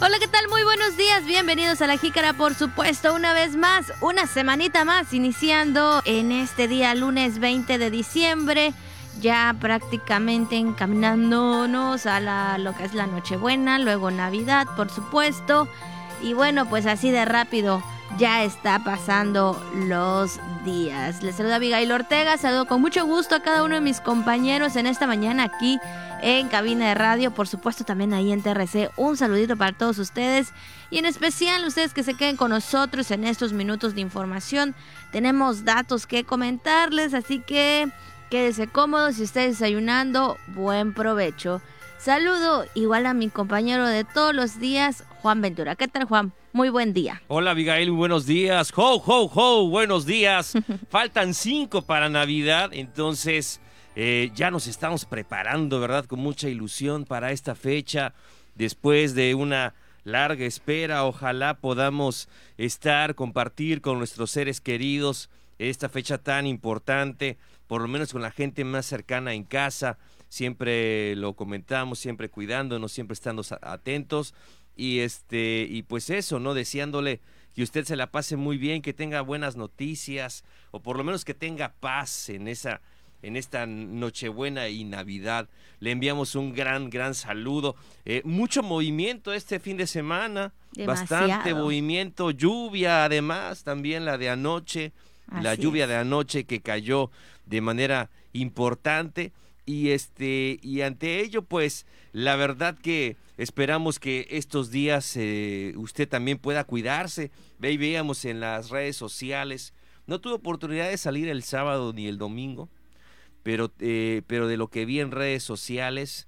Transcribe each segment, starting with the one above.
Hola, ¿qué tal? Muy buenos días, bienvenidos a La Jícara, por supuesto, una vez más, una semanita más, iniciando en este día, lunes 20 de diciembre, ya prácticamente encaminándonos a la, lo que es la Nochebuena, luego Navidad, por supuesto, y bueno, pues así de rápido ya está pasando los días. Les saluda Abigail Ortega, saludo con mucho gusto a cada uno de mis compañeros en esta mañana aquí en cabina de radio, por supuesto también ahí en TRC. Un saludito para todos ustedes y en especial ustedes que se queden con nosotros en estos minutos de información. Tenemos datos que comentarles, así que quédese cómodos si esté desayunando, buen provecho. Saludo igual a mi compañero de todos los días, Juan Ventura. ¿Qué tal, Juan? Muy buen día. Hola, Abigail, buenos días. Ho, ho, ho, buenos días. Faltan cinco para Navidad, entonces eh, ya nos estamos preparando, ¿verdad? Con mucha ilusión para esta fecha, después de una larga espera. Ojalá podamos estar, compartir con nuestros seres queridos esta fecha tan importante, por lo menos con la gente más cercana en casa. Siempre lo comentamos, siempre cuidándonos, siempre estando atentos. Y este, y pues eso, ¿no? Deseándole que usted se la pase muy bien, que tenga buenas noticias, o por lo menos que tenga paz en esa en esta Nochebuena y Navidad. Le enviamos un gran, gran saludo. Eh, mucho movimiento este fin de semana, bastante movimiento, lluvia además, también la de anoche, la lluvia de anoche que cayó de manera importante y este y ante ello pues la verdad que esperamos que estos días eh, usted también pueda cuidarse. Ve veíamos en las redes sociales. No tuve oportunidad de salir el sábado ni el domingo pero, eh, pero de lo que vi en redes sociales,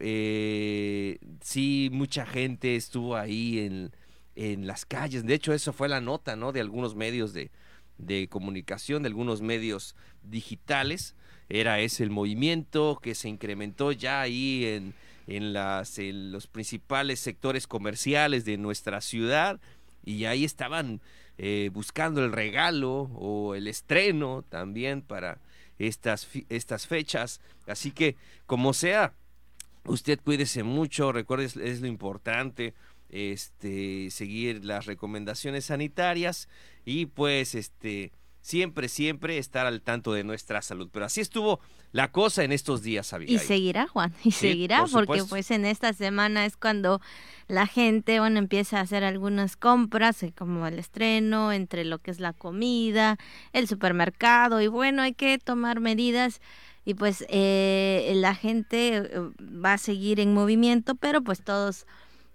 eh, sí, mucha gente estuvo ahí en, en las calles. De hecho, eso fue la nota, ¿no? De algunos medios de, de comunicación, de algunos medios digitales. Era ese el movimiento que se incrementó ya ahí en, en, las, en los principales sectores comerciales de nuestra ciudad. Y ahí estaban eh, buscando el regalo o el estreno también para estas, estas fechas. Así que, como sea, usted cuídese mucho, recuerde, es, lo importante, este, seguir las recomendaciones sanitarias y pues, este, siempre, siempre estar al tanto de nuestra salud. Pero así estuvo la cosa en estos días, Abigail. Y seguirá, Juan, y seguirá, porque pues en esta semana es cuando la gente, bueno, empieza a hacer algunas compras, eh, como el estreno, entre lo que es la comida, el supermercado, y bueno, hay que tomar medidas y pues eh, la gente eh, va a seguir en movimiento, pero pues todos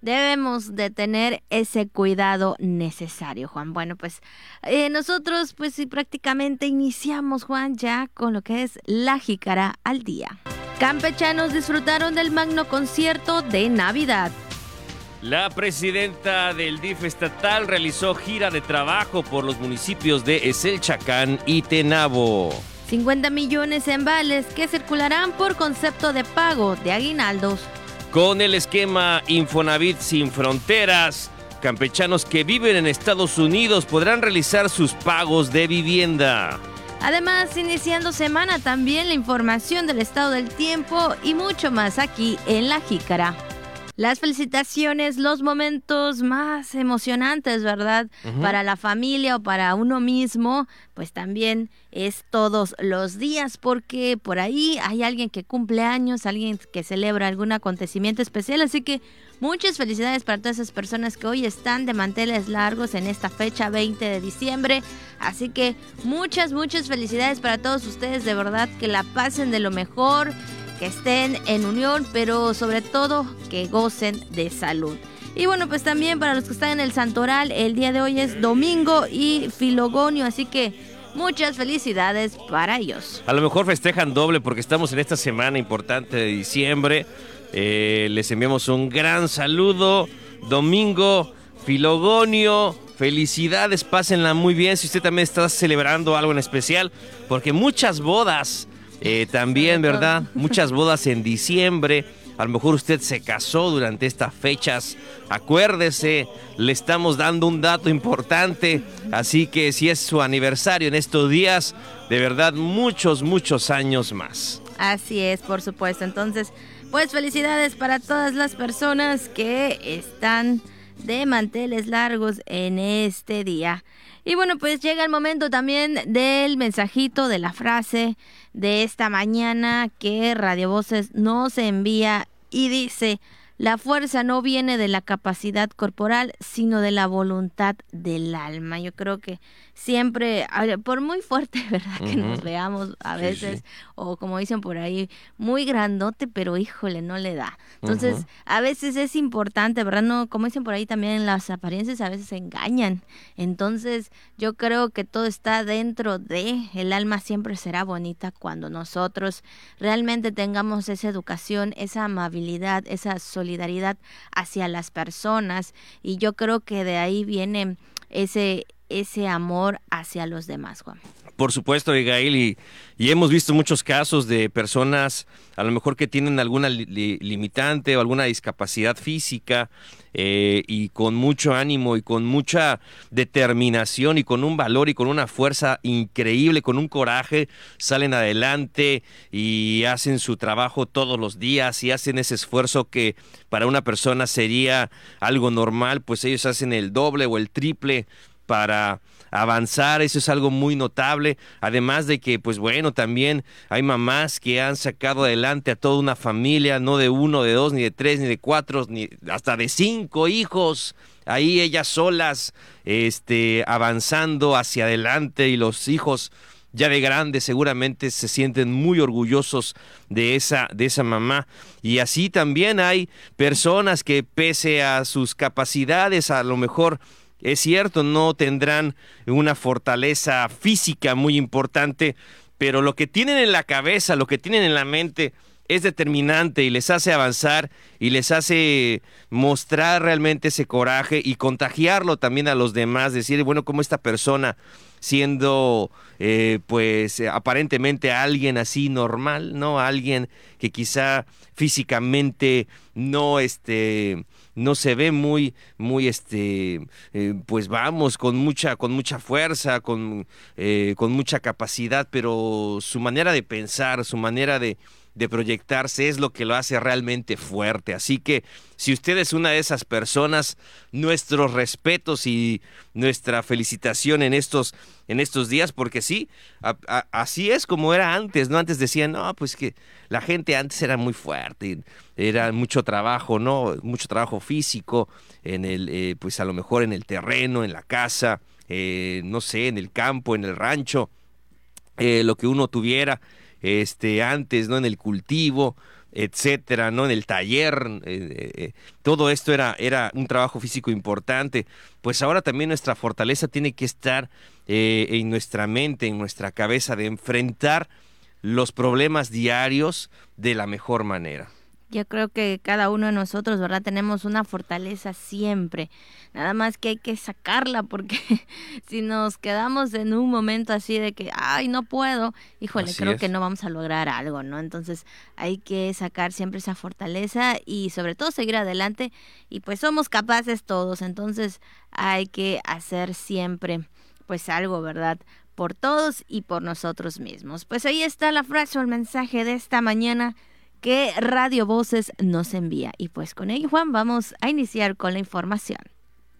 debemos de tener ese cuidado necesario, Juan. Bueno, pues eh, nosotros pues sí prácticamente iniciamos, Juan, ya con lo que es la jícara al día. Campechanos disfrutaron del magno concierto de Navidad. La presidenta del DIF estatal realizó gira de trabajo por los municipios de Eselchacán y Tenabo. 50 millones en vales que circularán por concepto de pago de aguinaldos con el esquema Infonavit sin fronteras, campechanos que viven en Estados Unidos podrán realizar sus pagos de vivienda. Además, iniciando semana también la información del estado del tiempo y mucho más aquí en La Jícara las felicitaciones, los momentos más emocionantes, ¿verdad? Para la familia o para uno mismo, pues también es todos los días, porque por ahí hay alguien que cumple años, alguien que celebra algún acontecimiento especial, así que muchas felicidades para todas esas personas que hoy están de manteles largos en esta fecha 20 de diciembre, así que muchas, muchas felicidades para todos ustedes, de verdad que la pasen de lo mejor que estén en unión, pero sobre todo que gocen de salud. Y bueno, pues también para los que están en el Santoral, el día de hoy es domingo y filogonio, así que muchas felicidades para ellos. A lo mejor festejan doble porque estamos en esta semana importante de diciembre. Eh, les enviamos un gran saludo. Domingo, filogonio, felicidades, pásenla muy bien. Si usted también está celebrando algo en especial, porque muchas bodas eh, también, ¿verdad? Muchas bodas en diciembre. A lo mejor usted se casó durante estas fechas. Acuérdese, le estamos dando un dato importante. Así que si es su aniversario en estos días, de verdad, muchos, muchos años más. Así es, por supuesto. Entonces, pues felicidades para todas las personas que están de manteles largos en este día. Y bueno, pues llega el momento también del mensajito, de la frase de esta mañana que Radio Voces nos envía y dice, la fuerza no viene de la capacidad corporal, sino de la voluntad del alma. Yo creo que siempre, por muy fuerte, ¿verdad? Que nos veamos a veces, o como dicen por ahí, muy grandote, pero híjole, no le da. Entonces, a veces es importante, ¿verdad? No, como dicen por ahí también, las apariencias a veces engañan. Entonces, yo creo que todo está dentro de, el alma siempre será bonita cuando nosotros realmente tengamos esa educación, esa amabilidad, esa solidaridad hacia las personas. Y yo creo que de ahí viene ese ese amor hacia los demás, Juan. Por supuesto, Abigail, y, y, hemos visto muchos casos de personas a lo mejor que tienen alguna limitante o alguna discapacidad física eh, y con mucho ánimo y con mucha determinación y con un valor y con una fuerza increíble, con un coraje, salen adelante y hacen su trabajo todos los días y hacen ese esfuerzo que para una persona sería algo normal, pues ellos hacen el doble o el triple para avanzar, eso es algo muy notable, además de que, pues bueno, también hay mamás que han sacado adelante a toda una familia, no de uno, de dos, ni de tres, ni de cuatro, ni hasta de cinco hijos, ahí ellas solas, este, avanzando hacia adelante y los hijos ya de grandes seguramente se sienten muy orgullosos de esa, de esa mamá. Y así también hay personas que pese a sus capacidades, a lo mejor es cierto, no tendrán una fortaleza física muy importante, pero lo que tienen en la cabeza, lo que tienen en la mente, es determinante y les hace avanzar y les hace mostrar realmente ese coraje y contagiarlo también a los demás, decir, bueno, como esta persona siendo eh, pues aparentemente alguien así normal, ¿no? Alguien que quizá físicamente no este no se ve muy, muy, este, eh, pues vamos, con mucha, con mucha fuerza, con, eh, con mucha capacidad, pero su manera de pensar, su manera de, de proyectarse es lo que lo hace realmente fuerte. Así que si usted es una de esas personas, nuestros respetos y nuestra felicitación en estos, en estos días, porque sí, así es como era antes, ¿no? Antes decían, no, pues que la gente antes era muy fuerte, era mucho trabajo, ¿no? Mucho trabajo físico, en el, eh, pues a lo mejor en el terreno, en la casa, eh, no sé, en el campo, en el rancho, eh, lo que uno tuviera este, antes, ¿no? En el cultivo, etcétera, ¿no? En el taller, eh, eh, eh, todo esto era, era un trabajo físico importante. Pues ahora también nuestra fortaleza tiene que estar en nuestra mente, en nuestra cabeza, de enfrentar los problemas diarios de la mejor manera. Yo creo que cada uno de nosotros, ¿verdad? Tenemos una fortaleza siempre. Nada más que hay que sacarla porque si nos quedamos en un momento así de que, ay, no puedo, híjole, creo que no vamos a lograr algo, ¿no? Entonces hay que sacar siempre esa fortaleza y sobre todo seguir adelante y pues somos capaces todos, entonces hay que hacer siempre pues algo, ¿verdad? Por todos y por nosotros mismos. Pues ahí está la frase o el mensaje de esta mañana que Radio Voces nos envía. Y pues con ello, Juan, vamos a iniciar con la información.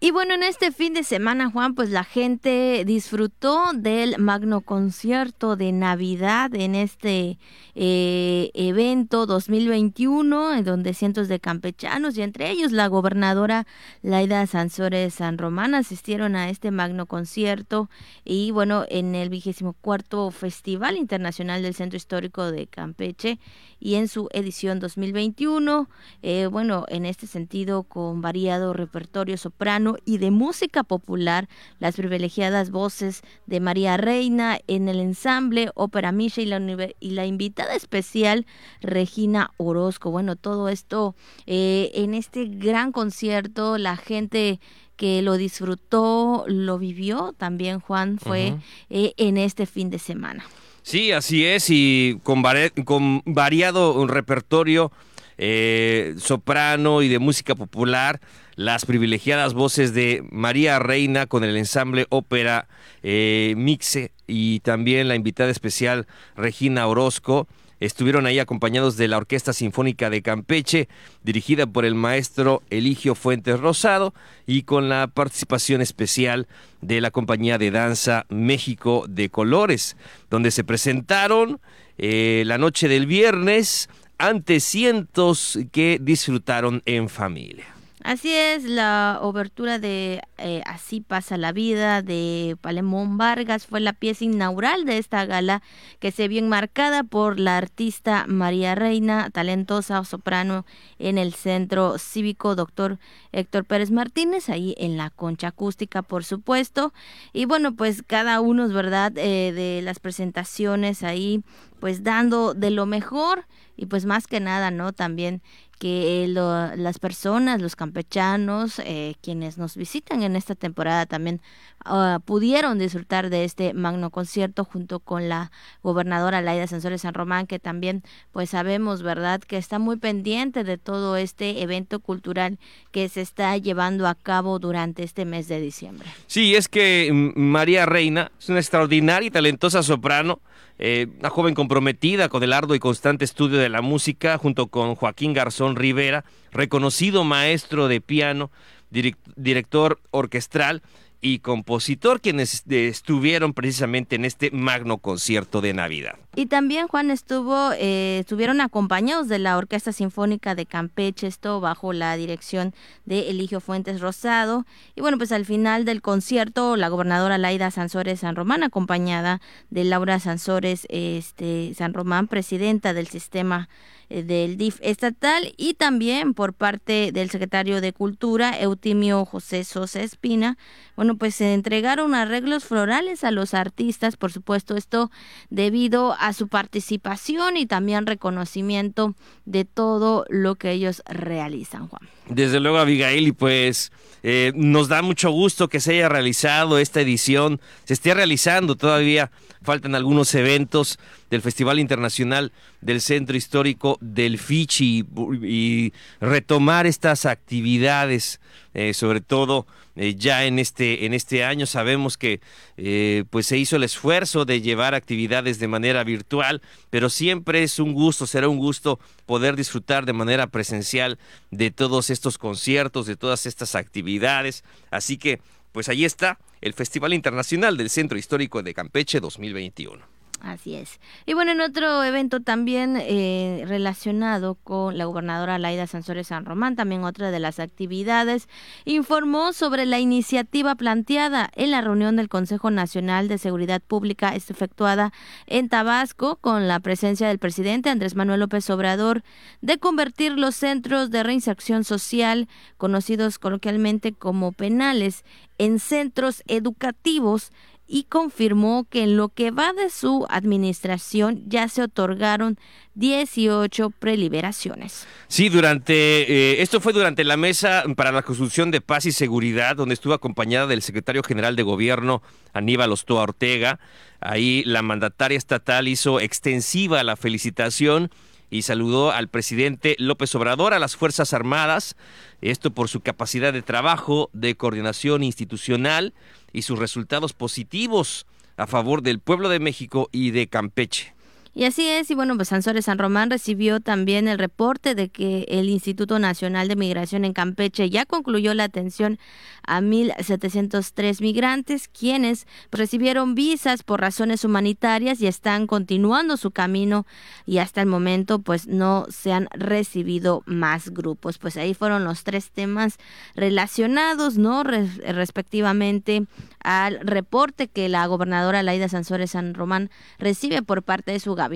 Y bueno, en este fin de semana, Juan, pues la gente disfrutó del magno concierto de Navidad en este eh, evento 2021, en donde cientos de campechanos y entre ellos la gobernadora Laida Sansores San Román asistieron a este magno concierto. Y bueno, en el vigésimo cuarto Festival Internacional del Centro Histórico de Campeche y en su edición 2021, eh, bueno, en este sentido con variado repertorio soprano y de música popular, las privilegiadas voces de María Reina en el ensamble Ópera Misha y la, y la invitada especial Regina Orozco. Bueno, todo esto eh, en este gran concierto, la gente que lo disfrutó, lo vivió también, Juan, fue eh, en este fin de semana. Sí, así es, y con, con variado repertorio eh, soprano y de música popular, las privilegiadas voces de María Reina con el ensamble ópera eh, Mixe y también la invitada especial Regina Orozco. Estuvieron ahí acompañados de la Orquesta Sinfónica de Campeche, dirigida por el maestro Eligio Fuentes Rosado, y con la participación especial de la compañía de danza México de Colores, donde se presentaron eh, la noche del viernes ante cientos que disfrutaron en familia. Así es, la obertura de eh, Así pasa la vida de Palemón Vargas fue la pieza inaugural de esta gala que se vio enmarcada por la artista María Reina, talentosa soprano en el Centro Cívico Doctor Héctor Pérez Martínez, ahí en la concha acústica, por supuesto. Y bueno, pues cada uno, es verdad, eh, de las presentaciones ahí, pues dando de lo mejor y pues más que nada, ¿no? También que las personas, los campechanos, eh, quienes nos visitan en esta temporada también ah, pudieron disfrutar de este magno concierto junto con la gobernadora Laida Sensores San Román, que también pues sabemos, ¿verdad?, que está muy pendiente de todo este evento cultural que se está llevando a cabo durante este mes de diciembre. Sí, es que mm, María Reina es una extraordinaria y talentosa soprano eh, una joven comprometida con el arduo y constante estudio de la música, junto con Joaquín Garzón Rivera, reconocido maestro de piano, director orquestral y compositor quienes estuvieron precisamente en este magno concierto de Navidad. Y también Juan estuvo, eh, estuvieron acompañados de la Orquesta Sinfónica de Campeche, esto bajo la dirección de Eligio Fuentes Rosado. Y bueno, pues al final del concierto, la gobernadora Laida Sansores San Román, acompañada de Laura Sansores este, San Román, presidenta del sistema eh, del DIF estatal y también por parte del secretario de Cultura, Eutimio José Sosa Espina. Bueno, pues se entregaron arreglos florales a los artistas, por supuesto, esto debido a su participación y también reconocimiento de todo lo que ellos realizan, Juan. Desde luego, Abigail, y pues eh, nos da mucho gusto que se haya realizado esta edición, se esté realizando todavía, faltan algunos eventos del Festival Internacional del Centro Histórico del Fichi y, retomar estas actividades, eh, sobre todo eh, ya en este, en este año sabemos que eh, pues se hizo el esfuerzo de llevar actividades de manera virtual, pero siempre es un gusto, será un gusto poder disfrutar de manera presencial de todos estos conciertos, de todas estas actividades. Así que, pues ahí está el Festival Internacional del Centro Histórico de Campeche 2021. Así es. Y bueno, en otro evento también eh, relacionado con la gobernadora Laida Sansores San Román, también otra de las actividades, informó sobre la iniciativa planteada en la reunión del Consejo Nacional de Seguridad Pública efectuada en Tabasco con la presencia del presidente Andrés Manuel López Obrador de convertir los centros de reinserción social, conocidos coloquialmente como penales, en centros educativos y confirmó que en lo que va de su administración ya se otorgaron 18 preliberaciones. Sí, durante eh, esto fue durante la mesa para la construcción de paz y seguridad, donde estuvo acompañada del secretario general de gobierno Aníbal Ostoa Ortega. Ahí la mandataria estatal hizo extensiva la felicitación y saludó al presidente López Obrador, a las Fuerzas Armadas, esto por su capacidad de trabajo, de coordinación institucional y sus resultados positivos a favor del pueblo de México y de Campeche. Y así es, y bueno, pues Sansores San Román recibió también el reporte de que el Instituto Nacional de Migración en Campeche ya concluyó la atención a 1.703 migrantes, quienes recibieron visas por razones humanitarias y están continuando su camino y hasta el momento pues no se han recibido más grupos. Pues ahí fueron los tres temas relacionados, ¿no? respectivamente al reporte que la gobernadora Laida Sansores San Román recibe por parte de su gabinete,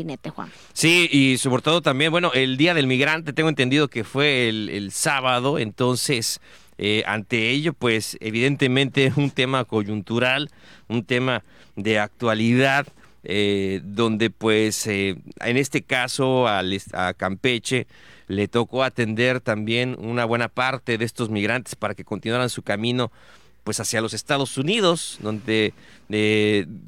Sí, y sobre todo también, bueno, el Día del Migrante, tengo entendido que fue el, sábado, entonces... Eh, ante ello, pues evidentemente un tema coyuntural, un tema de actualidad, eh, donde pues eh, en este caso al, a Campeche le tocó atender también una buena parte de estos migrantes para que continuaran su camino pues hacia los Estados Unidos, donde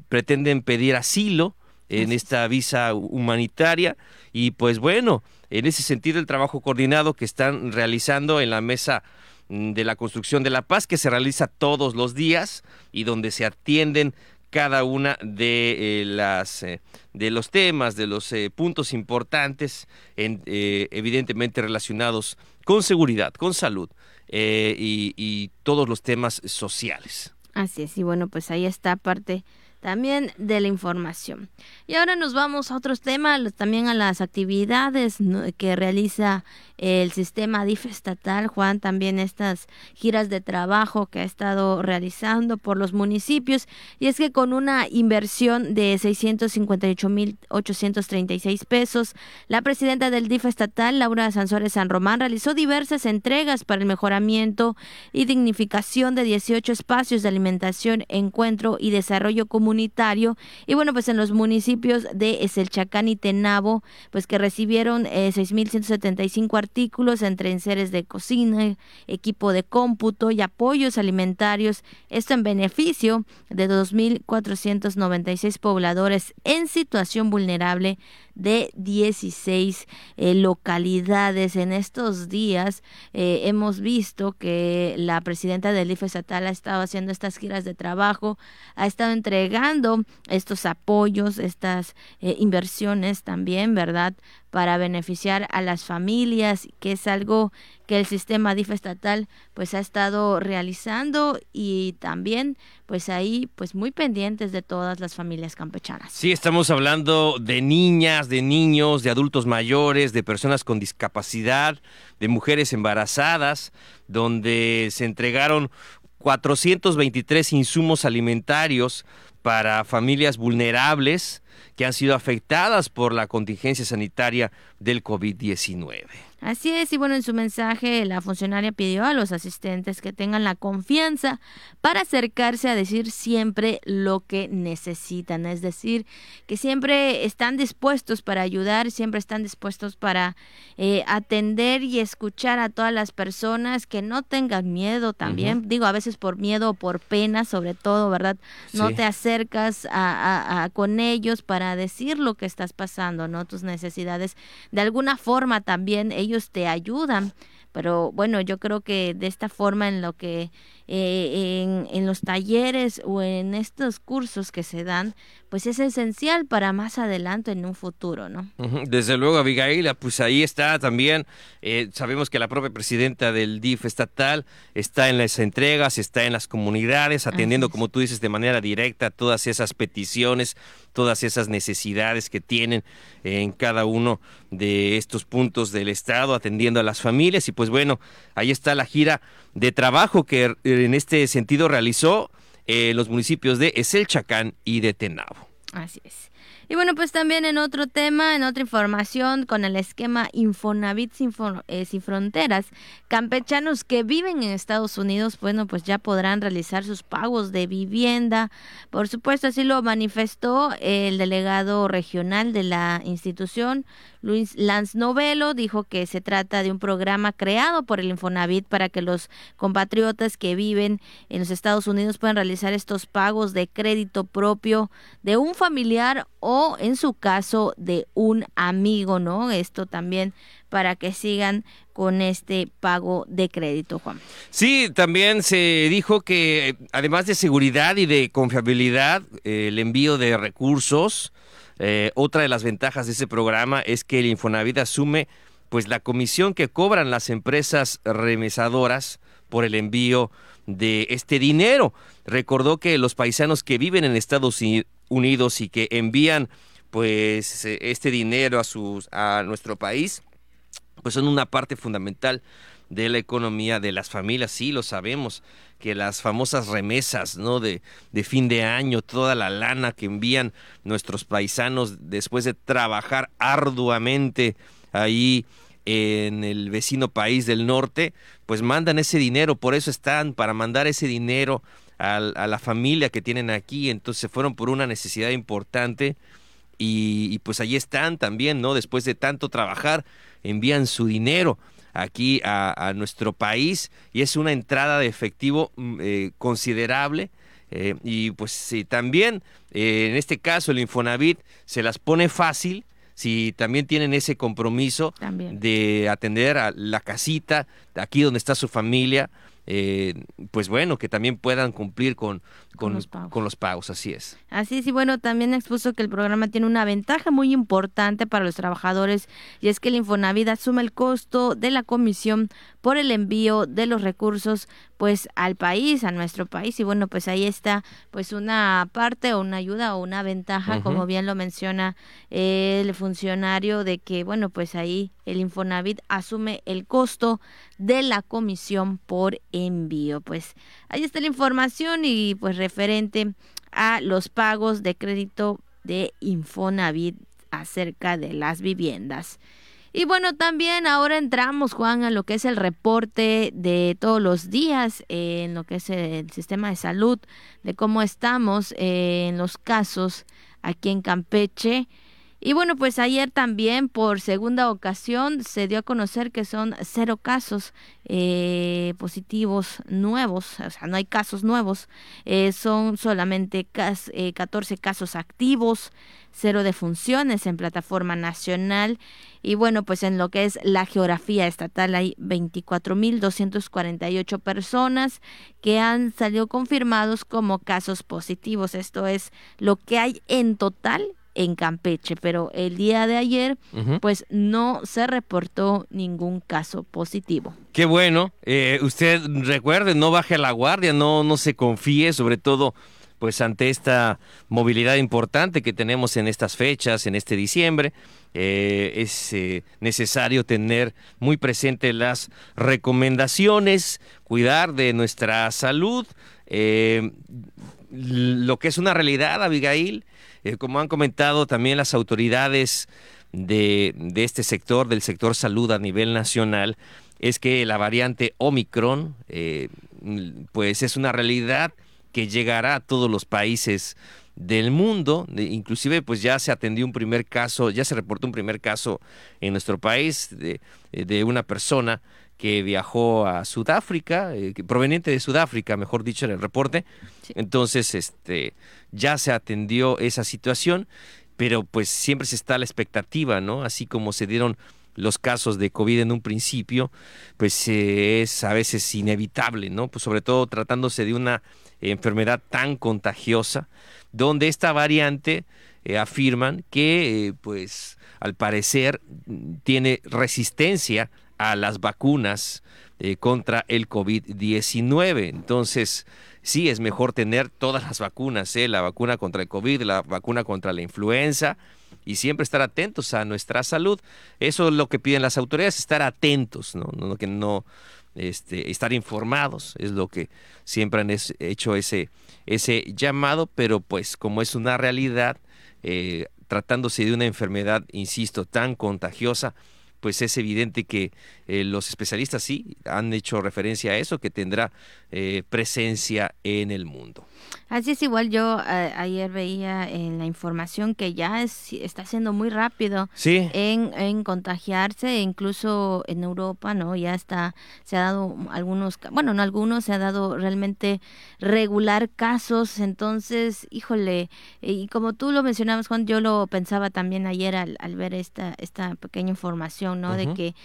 pretenden pedir asilo en esta visa humanitaria y pues bueno, en ese sentido el trabajo coordinado que están realizando en la mesa mm, de la construcción de la paz que se realiza todos los días y donde se atienden cada una de las de los temas, de los puntos importantes, evidentemente relacionados con seguridad, con salud y, y todos los temas sociales. Así es, y bueno, pues ahí está parte también de la información. Y ahora nos vamos a otros temas, también a las actividades que realiza el sistema DIF estatal, Juan, también estas giras de trabajo que ha estado realizando por los municipios. Y es que con una inversión de 658.836 pesos, la presidenta del DIF estatal, Laura Sansores San Román, realizó diversas entregas para el mejoramiento y dignificación de 18 espacios de alimentación, encuentro y desarrollo comunitario. Y bueno, pues en los municipios de Eselchacán y Tenabo, pues que recibieron eh, 6.175 artículos entre enseres de cocina, equipo de cómputo y apoyos alimentarios, esto en beneficio de 2.496 pobladores en situación vulnerable de 16 eh, localidades. En estos días eh, hemos visto que la presidenta del IFE estatal ha estado haciendo estas giras de trabajo, ha estado entregando estos apoyos, estas eh, inversiones también, ¿verdad? para beneficiar a las familias, que es algo que el sistema DIF estatal pues ha estado realizando y también pues ahí pues muy pendientes de todas las familias campechanas. Sí, estamos hablando de niñas, de niños, de adultos mayores, de personas con discapacidad, de mujeres embarazadas, donde se entregaron 423 insumos alimentarios para familias vulnerables que han sido afectadas por la contingencia sanitaria del COVID-19. Así es, y bueno, en su mensaje la funcionaria pidió a los asistentes que tengan la confianza para acercarse a decir siempre lo que necesitan, es decir, que siempre están dispuestos para ayudar, siempre están dispuestos para eh, atender y escuchar a todas las personas, que no tengan miedo también, digo, a veces por miedo o por pena, sobre todo, ¿verdad? No te acercas a, con ellos para decir lo que estás pasando, ¿no? Tus necesidades. De alguna forma también ellos te ayudan. Pero bueno, yo creo que de esta forma en lo que eh, en, en, los talleres o en estos cursos que se dan, pues es esencial para más adelante en un futuro, ¿no? Desde luego, Abigail, pues ahí está también. Eh, sabemos que la propia presidenta del DIF estatal está en las entregas, está en las comunidades, atendiendo, como tú dices, de manera directa todas esas peticiones, todas esas necesidades que tienen en cada uno de estos puntos del Estado, atendiendo a las familias. Y pues bueno, ahí está la gira de trabajo que eh, en este sentido realizó eh, los municipios de Eselchacán y de Tenabo. Así es. Y bueno, pues también en otro tema, en otra información, con el esquema Infonavit eh, sin, fronteras, campechanos que viven en Estados Unidos, bueno, pues ya podrán realizar sus pagos de vivienda. Por supuesto, así lo manifestó el delegado regional de la institución, Luis Lanz Novelo, dijo que se trata de un programa creado por el Infonavit para que los compatriotas que viven en los Estados Unidos puedan realizar estos pagos de crédito propio de un familiar o en su caso de un amigo, ¿no? Esto también para que sigan con este pago de crédito, Juan. Sí, también se dijo que además de seguridad y de confiabilidad, el envío de recursos, eh, otra de las ventajas de ese programa es que el Infonavit asume pues la comisión que cobran las empresas remesadoras por el envío de este dinero. Recordó que los paisanos que viven en Estados Unidos y que envían pues eh, este dinero a sus a nuestro país pues son una parte fundamental de la economía de las familias, sí lo sabemos, que las famosas remesas, ¿no? De, de fin de año, toda la lana que envían nuestros paisanos después de trabajar arduamente ahí en el vecino país del norte, pues mandan ese dinero, por eso están, para mandar ese dinero a, la familia que tienen aquí, entonces fueron por una necesidad importante y, pues ahí están también, ¿no? Después de tanto trabajar, envían su dinero aquí a, nuestro país y es una entrada de efectivo mm, eh, considerable. Eh, y pues sí, también eh, en este caso el Infonavit se las pone fácil si también tienen ese compromiso de atender a la casita, aquí donde está su familia, eh, pues bueno, que también puedan cumplir con, Con con, los pagos. con los pagos, así es. Así es, y bueno, también expuso que el programa tiene una ventaja muy importante para los trabajadores y es que el Infonavit asume el costo de la comisión por el envío de los recursos pues al país, a nuestro país y bueno, pues ahí está pues una parte o una ayuda o una ventaja, como bien lo menciona el funcionario de que bueno, pues ahí el Infonavit asume el costo de la comisión por envío. Pues ahí está la información y pues referente a los pagos de crédito de Infonavit acerca de las viviendas. Y bueno, también ahora entramos, Juan, a lo que es el reporte de todos los días en lo que es el sistema de salud, de cómo estamos eh, en los casos aquí en Campeche. Y bueno, pues ayer también por segunda ocasión se dio a conocer que son cero casos eh, positivos nuevos, o sea, no hay casos nuevos, eh, son solamente cas- eh, 14 casos activos, cero defunciones en plataforma nacional y bueno, pues en lo que es la geografía estatal hay 24.248 personas que han salido confirmados como casos positivos. Esto es lo que hay en total en Campeche, pero el día de ayer pues no se reportó ningún caso positivo. Qué bueno. Eh, usted recuerde, no baje la guardia, no, no se confíe, sobre todo pues ante esta movilidad importante que tenemos en estas fechas, en este diciembre. Eh, es eh, necesario tener muy presente las recomendaciones, cuidar de nuestra salud, eh, lo que es una realidad, Abigail, eh, como han comentado también las autoridades de, este sector, del sector salud a nivel nacional, es que la variante Omicron, eh, pues es una realidad que llegará a todos los países del mundo, inclusive pues ya se atendió un primer caso, ya se reportó un primer caso en nuestro país de una persona que viajó a Sudáfrica, eh, proveniente de Sudáfrica, mejor dicho en el reporte. Sí. Entonces, este, ya se atendió esa situación, pero pues siempre se está a la expectativa, ¿no? Así como se dieron los casos de COVID en un principio, pues eh, es a veces inevitable, ¿no? Pues sobre todo tratándose de una enfermedad tan contagiosa, donde esta variante eh, afirman que, pues, al parecer mm, tiene resistencia a las vacunas eh, contra el COVID-19. Entonces, sí, es mejor tener todas las vacunas, ¿eh? la vacuna contra el COVID, la vacuna contra la influenza, y siempre estar atentos a nuestra salud. Eso es lo que piden las autoridades, estar atentos, no, no que no este, estar informados, es lo que siempre han es- hecho ese, llamado, pero pues como es una realidad, eh, tratándose de una enfermedad, insisto, tan contagiosa, pues es evidente que eh, los especialistas sí han hecho referencia a eso, que tendrá eh, presencia en el mundo. Así es igual yo eh, ayer veía en la información que ya es- está siendo muy rápido Sí, en, en contagiarse, incluso en Europa, ¿no? Ya está, se ha dado algunos, bueno, no algunos, se ha dado realmente regular casos, entonces, híjole, y como tú lo mencionabas, Juan, yo lo pensaba también ayer al, al ver esta, esta pequeña información, ¿no? De que,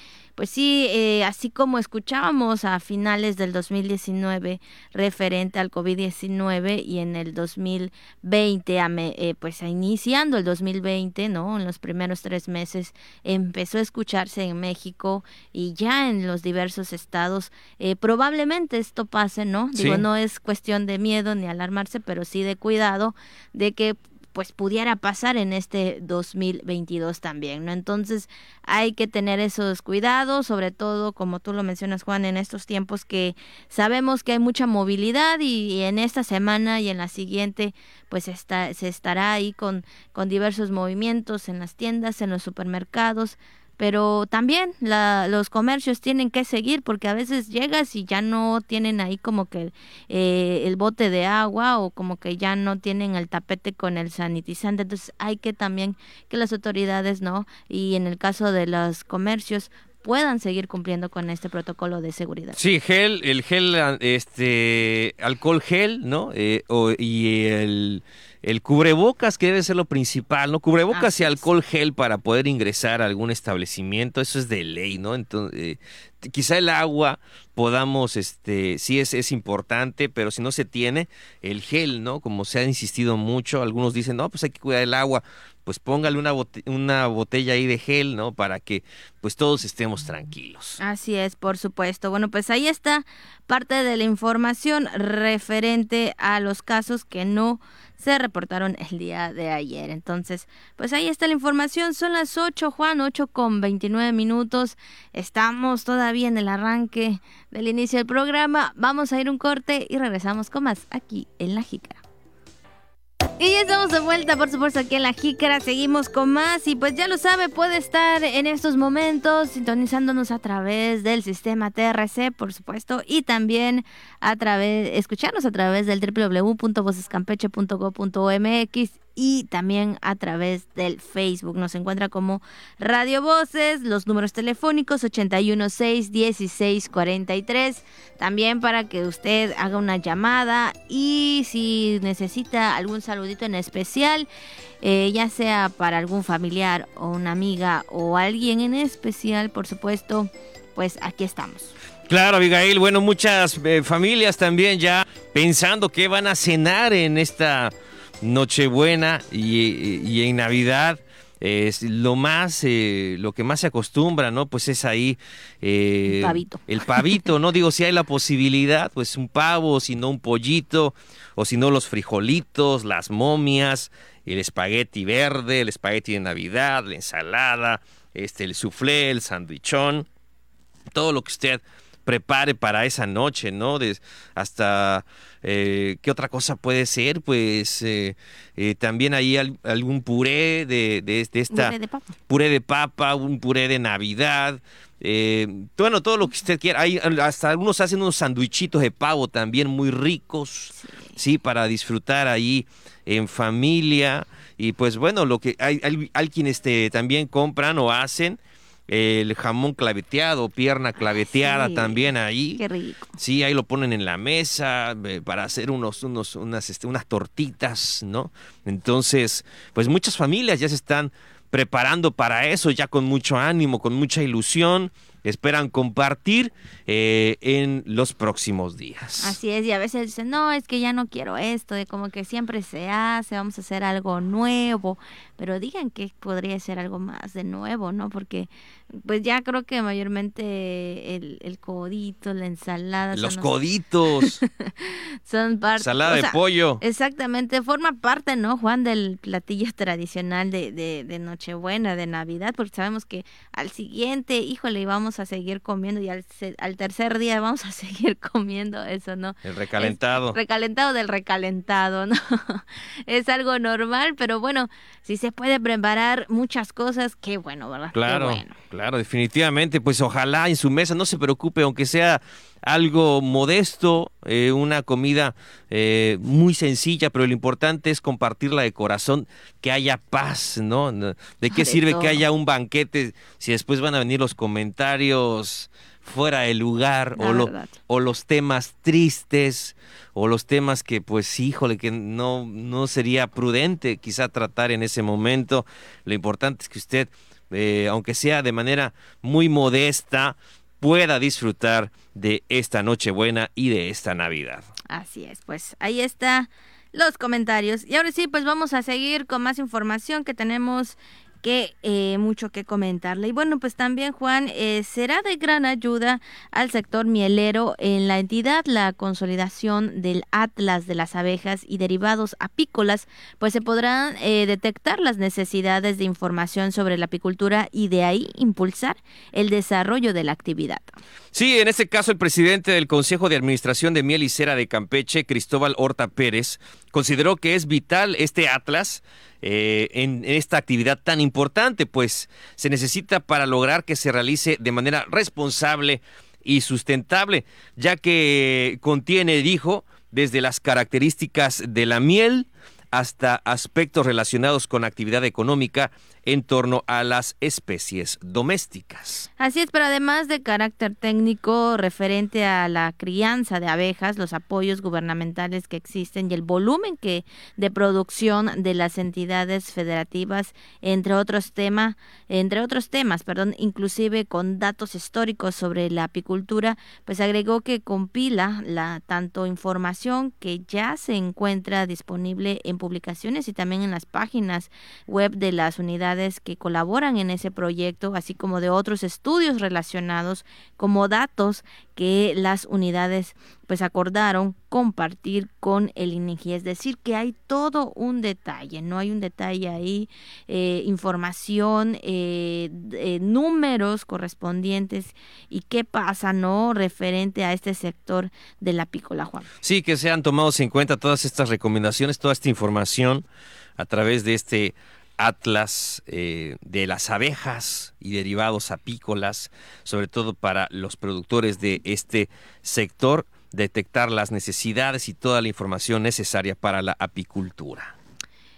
pues sí, eh, así como escuchábamos a finales del 2019 referente al COVID-19 y en el 2020, a me- eh, pues iniciando el 2020, ¿no? En los primeros tres meses empezó a escucharse en México y ya en los diversos estados. eh, probablemente esto pase, ¿no? Digo, Sí. no es cuestión de miedo ni alarmarse, pero sí de cuidado de que pues pudiera pasar en este 2022 también, ¿no? Entonces hay que tener esos cuidados, sobre todo como tú lo mencionas Juan, en estos tiempos que sabemos que hay mucha movilidad y, y en esta semana y en la siguiente pues está, se estará ahí con, con diversos movimientos en las tiendas, en los supermercados, pero también la, los comercios tienen que seguir porque a veces llegas y ya no tienen ahí como que eh, el bote de agua o como que ya no tienen el tapete con el sanitizante. Entonces hay que también que las autoridades no y en el caso de los comercios puedan seguir cumpliendo con este protocolo de seguridad. Sí, gel, el gel, este, alcohol gel, ¿no? Eh, o- y el, el cubrebocas que debe ser lo principal, ¿no? Cubrebocas Así y alcohol gel para poder ingresar a algún establecimiento, eso es de ley, ¿no? Entonces, eh, quizá el agua podamos, este, sí es, es importante, pero si no se tiene, el gel, ¿no? Como se ha insistido mucho, algunos dicen, no, pues hay que cuidar el agua, pues póngale una, bote- una botella ahí de gel, ¿no? Para que pues todos estemos tranquilos. Así es, por supuesto. Bueno, pues ahí está parte de la información referente a los casos que no se reportaron el día de ayer. Entonces, pues ahí está la información. Son las 8, Juan, 8 con 29 minutos. Estamos todavía en el arranque del inicio del programa. Vamos a ir un corte y regresamos con más aquí en La Jícara. Y ya estamos de vuelta, por supuesto, aquí en La Jícara. Seguimos con más y pues ya lo sabe, puede estar en estos momentos sintonizándonos a través del sistema TRC, por supuesto, y también a través, escucharnos a través del www.vocescampeche.go.mx y también a través del Facebook. Nos encuentra como Radio Voces, los números telefónicos 816-1643. También para que usted haga una llamada y si necesita algún saludito en especial, eh, ya sea para algún familiar o una amiga o alguien en especial, por supuesto, pues aquí estamos. Claro, Abigail. Bueno, muchas eh, familias también ya pensando qué van a cenar en esta Nochebuena y, y en Navidad. Es lo más, eh, lo que más se acostumbra, ¿no? Pues es ahí eh, El pavito. El pavito, ¿no? Digo, si hay la posibilidad, pues un pavo, si no un pollito, o si no los frijolitos, las momias, el espagueti verde, el espagueti de Navidad, la ensalada, este, el soufflé, el sandwichón todo lo que usted prepare para esa noche, ¿no? Hasta eh, qué otra cosa puede ser, pues eh, eh, también hay al- algún puré de, de- de esta Puré de papa. puré de papa, un puré de Navidad. eh, bueno, todo lo que usted quiera. Hay, hasta algunos hacen unos sandwichitos de pavo también muy ricos, sí, para disfrutar ahí en familia. Y pues bueno, lo que hay, hay, hay quienes este, también compran o hacen el jamón claveteado, pierna claveteada sí. también ahí. Qué rico. Sí, ahí lo ponen en la mesa eh, para hacer unos, unos, unas, este, unas tortitas, ¿no? Entonces, pues muchas familias ya se están preparando para eso, ya con mucho ánimo, con mucha ilusión, esperan compartir eh, en los próximos días. Así es, y a veces dicen, no, es que ya no quiero esto, de como que siempre se hace, vamos a hacer algo nuevo, pero digan que podría ser algo más de nuevo, ¿no? Porque pues ya creo que mayormente el, el codito, la ensalada, Los son, coditos, son parte... salada o de sea, pollo. Exactamente, forma parte, ¿no, Juan, del platillo tradicional de, de, de Nochebuena, de Navidad, porque sabemos que al siguiente, híjole, vamos a seguir comiendo y al, al tercer día vamos a seguir comiendo eso, ¿no? El recalentado. Recalentado del recalentado, ¿no? es algo normal, pero bueno, si se puede preparar muchas cosas, qué bueno, ¿verdad? Qué Claro, bueno. claro, definitivamente. Pues ojalá en su mesa no se preocupe, aunque sea algo modesto, eh, una comida eh, muy sencilla, pero lo importante es compartirla de corazón, que haya paz, ¿no? ¿De qué De sirve todo. que haya un banquete si después van a venir los comentarios fuera de lugar lo- o los temas tristes o los temas que pues híjole que no no sería prudente quizá tratar en ese momento lo importante es que usted eh, aunque sea de manera muy modesta pueda disfrutar de esta Nochebuena y de esta Navidad Así es, pues ahí está los comentarios. Y ahora sí, pues vamos a seguir con más información que tenemos que eh, mucho que comentarle. Y bueno, pues también Juan, eh, será de gran ayuda al sector mielero en la entidad la consolidación del Atlas de las abejas y derivados apícolas, pues se podrán eh, detectar las necesidades de información sobre la apicultura y de ahí impulsar el desarrollo de la actividad. Sí, en este caso el presidente del Consejo de Administración de Miel y Cera de Campeche, Cristóbal Horta Pérez, consideró que es vital este atlas eh, en esta actividad tan importante, pues se necesita para lograr que se realice de manera responsable y sustentable, ya que contiene, dijo, desde las características de la miel hasta aspectos relacionados con actividad económica en torno a las especies domésticas. Así es, pero además de carácter técnico referente a la crianza de abejas, los apoyos gubernamentales que existen y el volumen que de producción de las entidades federativas, entre otros temas, entre otros temas, perdón, inclusive con datos históricos sobre la apicultura, pues agregó que compila la tanto información que ya se encuentra disponible en publicaciones y también en las páginas web de las unidades que colaboran en ese proyecto, así como de otros estudios relacionados como datos que las unidades pues acordaron compartir con el INEGI. Es decir, que hay todo un detalle, no hay un detalle ahí, eh, información, eh, números correspondientes y qué pasa, ¿no? Referente a este sector de la pícola, Juan. Sí, que sean tomados en cuenta todas estas recomendaciones, toda esta información a través de este atlas eh, de las abejas y derivados apícolas, sobre todo para los productores de este sector, detectar las necesidades y toda la información necesaria para la apicultura.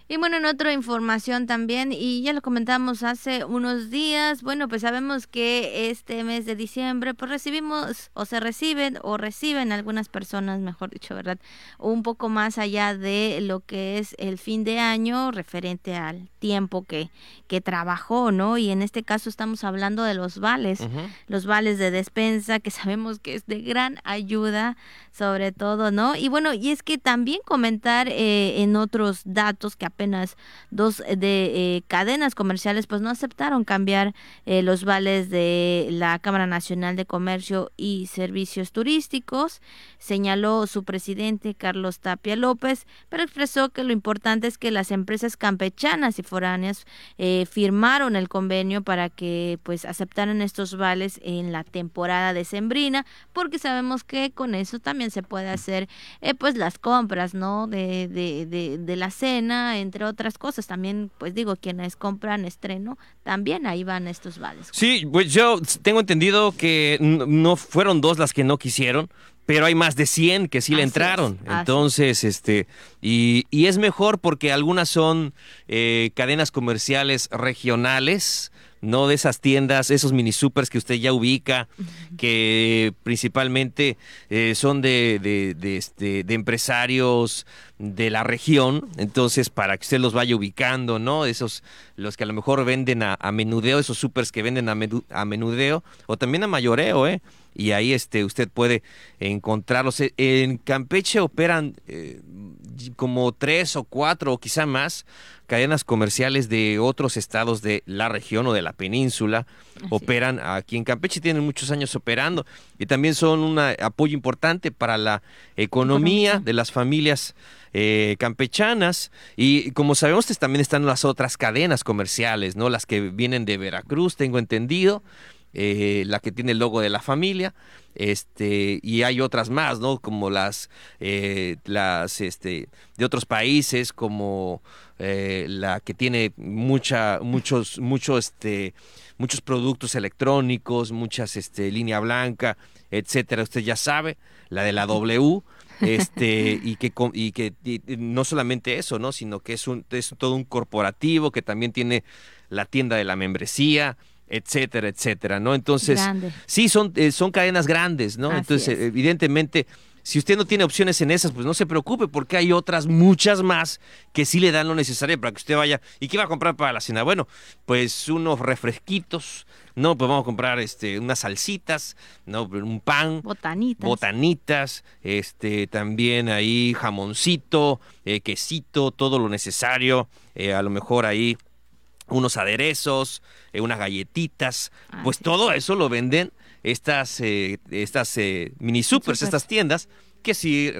Y bueno, en otra información también, y ya lo comentamos hace unos días, bueno, pues sabemos que este mes de diciembre, pues recibimos o se reciben o reciben algunas personas, mejor dicho, ¿verdad? Un poco más allá de lo que es el fin de año referente al tiempo que, que trabajó, ¿no? Y en este caso estamos hablando de los vales, los vales de despensa, que sabemos que es de gran ayuda, sobre todo, ¿no? Y bueno, y es que también comentar eh, en otros datos que apenas apenas dos eh, de eh, cadenas comerciales pues no aceptaron cambiar eh, los vales de la Cámara Nacional de Comercio y Servicios Turísticos, señaló su presidente Carlos Tapia López, pero expresó que lo importante es que las empresas campechanas y foráneas firmaron el convenio para que pues aceptaran estos vales en la temporada decembrina, porque sabemos que con eso también se puede hacer pues las compras, ¿no? De, de, de, la cena, en entre otras cosas. También, pues digo, quienes compran estreno, también ahí van estos vales. Sí, pues yo tengo entendido que no fueron dos las que no quisieron, pero hay más de 100 que sí le entraron. Entonces, este, y, y, es mejor porque algunas son eh, cadenas comerciales regionales no de esas tiendas, esos mini supers que usted ya ubica, que principalmente eh, son de, de, este, de empresarios de la región, entonces para que usted los vaya ubicando, ¿no? Esos, los que a lo mejor venden a, menudeo, esos supers que venden a, a, menudeo, o también a mayoreo, ¿eh? Y ahí este, usted puede encontrarlos. En Campeche operan eh, como tres o cuatro o quizá más cadenas comerciales de otros estados de la región o de la península operan aquí en Campeche, tienen muchos años operando y también son un apoyo importante para la economía de las familias eh, campechanas y como sabemos pues, también están las otras cadenas comerciales, ¿no? Las que vienen de Veracruz, tengo entendido, eh, la que tiene el logo de la familia, este, y hay otras más, ¿no? Como las, eh, las, este, de otros países, como eh, la que tiene mucha, muchos, este, muchos productos electrónicos, muchas, este, línea blanca, etcétera. Usted ya sabe, la de la W. este y que y que no solamente eso no sino que es un es todo un corporativo que también tiene la tienda de la membresía etcétera, etcétera, ¿no? Entonces, sí, son, eh, son cadenas grandes, ¿no? Entonces, evidentemente, si usted no tiene opciones en esas, pues no se preocupe, porque hay otras, muchas más, que sí le dan lo necesario para que usted vaya. ¿Y qué va a comprar para la cena? Bueno, pues unos refresquitos, ¿no? Pues vamos a comprar este, unas salsitas, ¿no? Un pan. Botanitas. Botanitas, este, también ahí jamoncito, eh, quesito, todo lo necesario. Eh, a lo mejor ahí unos aderezos, eh, unas galletitas, ah, pues todo eso lo venden estas, eh, estas eh, mini supers, estas tiendas que sí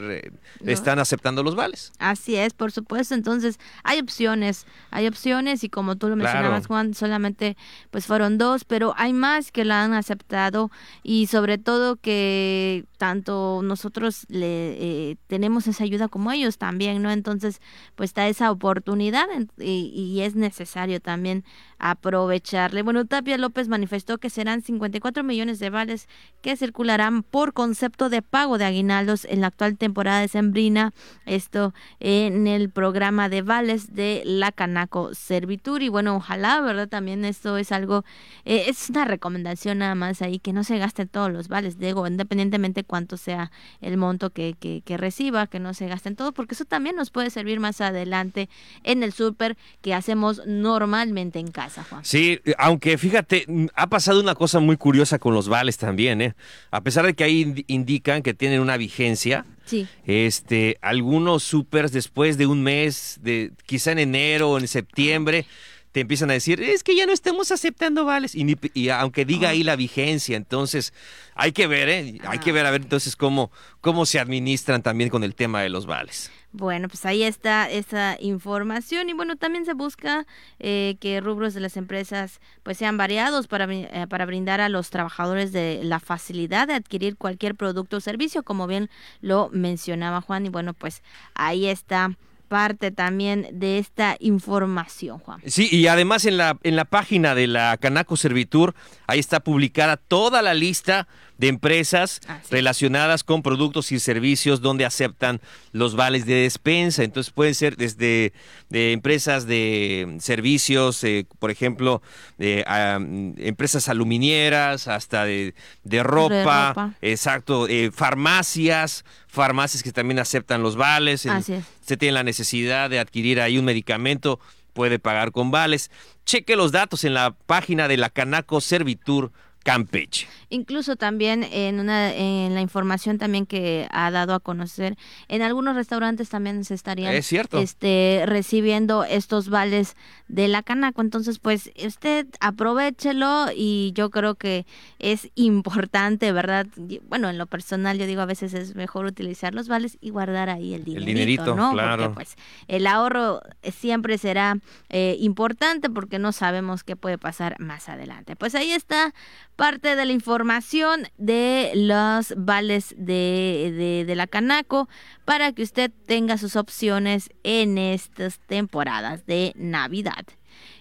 están aceptando los vales. Así es, por supuesto. Entonces, hay opciones, hay opciones y como tú lo mencionabas, Juan, solamente pues fueron dos, pero hay más que la han aceptado y sobre todo que tanto nosotros le eh, tenemos esa ayuda como ellos también, ¿no? Entonces, pues está esa oportunidad y, y es necesario también aprovecharle. Bueno, Tapia López manifestó que serán 54 millones de vales que circularán por concepto de pago de aguinaldos en la actual temporada de Sembrina, esto en el programa de vales de la Canaco Servitur. Y bueno, ojalá, ¿verdad? También esto es algo, eh, es una recomendación nada más ahí, que no se gasten todos los vales, digo, independientemente cuánto sea el monto que, que, que reciba, que no se gasten todos, porque eso también nos puede servir más adelante en el súper que hacemos normalmente en casa, Juan. Sí, aunque fíjate, ha pasado una cosa muy curiosa con los vales también, ¿eh? A pesar de que ahí indican que tienen una vigencia, Sí. este, algunos supers después de un mes, de quizá en enero o en septiembre, te empiezan a decir, es que ya no estamos aceptando vales. Y, ni- y aunque diga ahí la vigencia, entonces hay que ver, ¿eh? Hay que ver a ver entonces cómo, cómo se administran también con el tema de los vales. Bueno, pues ahí está esa información y bueno, también se busca eh, que rubros de las empresas pues sean variados para, eh, para brindar a los trabajadores de la facilidad de adquirir cualquier producto o servicio, como bien lo mencionaba Juan y bueno, pues ahí está parte también de esta información, Juan. Sí, y además en la, en la página de la Canaco Servitur, ahí está publicada toda la lista de empresas relacionadas con productos y servicios donde aceptan los vales de despensa. Entonces pueden ser desde de empresas de servicios, eh, por ejemplo, de ah, empresas aluminieras, hasta de, de ropa, ropa. exacto, eh, farmacias, farmacias que también aceptan los vales. Así es. usted tiene la necesidad de adquirir ahí un medicamento, puede pagar con vales. Cheque los datos en la página de la Canaco Servitur Campeche. Incluso también en una en la información también que ha dado a conocer, en algunos restaurantes también se estarían Es cierto. este recibiendo estos vales de la Canaco. Entonces, pues usted aprovechelo y yo creo que es importante, ¿verdad? Bueno, en lo personal yo digo a veces es mejor utilizar los vales y guardar ahí el dinerito, dinerito, ¿no? claro. Porque pues el ahorro siempre será eh, importante porque no sabemos qué puede pasar más adelante. Pues ahí está parte de la información de los vales de, de, la Canaco para que usted tenga sus opciones en estas temporadas de Navidad.